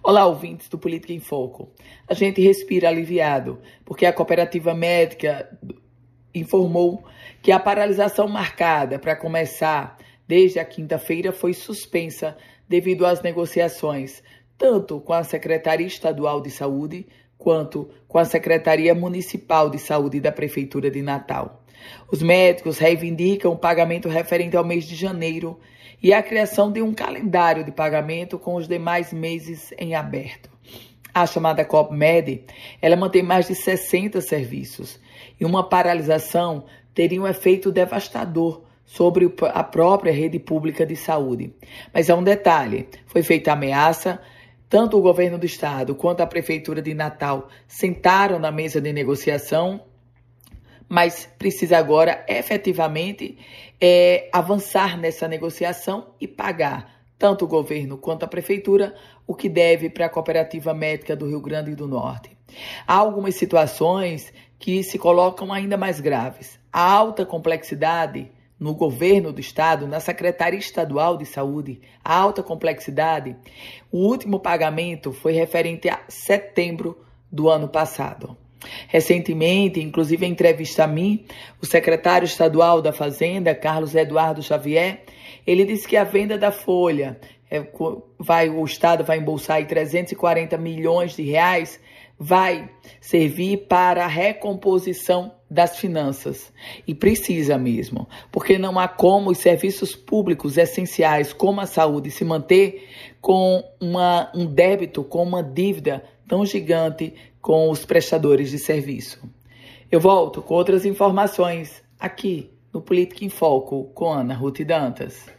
Olá, ouvintes do Política em Foco. A gente respira aliviado, porque a cooperativa médica informou que a paralisação marcada para começar desde a quinta-feira foi suspensa devido às negociações, tanto com a Secretaria Estadual de Saúde quanto com a Secretaria Municipal de Saúde da Prefeitura de Natal. Os médicos reivindicam o pagamento referente ao mês de janeiro e a criação de um calendário de pagamento com os demais meses em aberto. A chamada COPMED, ela mantém mais de 60 serviços e uma paralisação teria um efeito devastador sobre a própria rede pública de saúde. Mas há um detalhe: foi feita ameaça, tanto o governo do estado quanto a prefeitura de Natal sentaram na mesa de negociação mas precisa agora efetivamente é, avançar nessa negociação e pagar tanto o governo quanto a prefeitura o que deve para a cooperativa médica do Rio Grande do Norte. Há algumas situações que se colocam ainda mais graves. A alta complexidade no governo do estado, na Secretaria Estadual de Saúde, a alta complexidade, o último pagamento foi referente a setembro do ano passado. Recentemente, inclusive em entrevista a mim, o secretário estadual da Fazenda, Carlos Eduardo Xavier, ele disse que a venda da folha, é, vai, o Estado vai embolsar aí 340 milhões de reais, vai servir para a recomposição das finanças. E precisa mesmo, porque não há como os serviços públicos essenciais, como a saúde, se manter com uma, um débito, com uma dívida tão gigante com os prestadores de serviço. Eu volto com outras informações aqui no Política em Foco com Ana Ruth Dantas.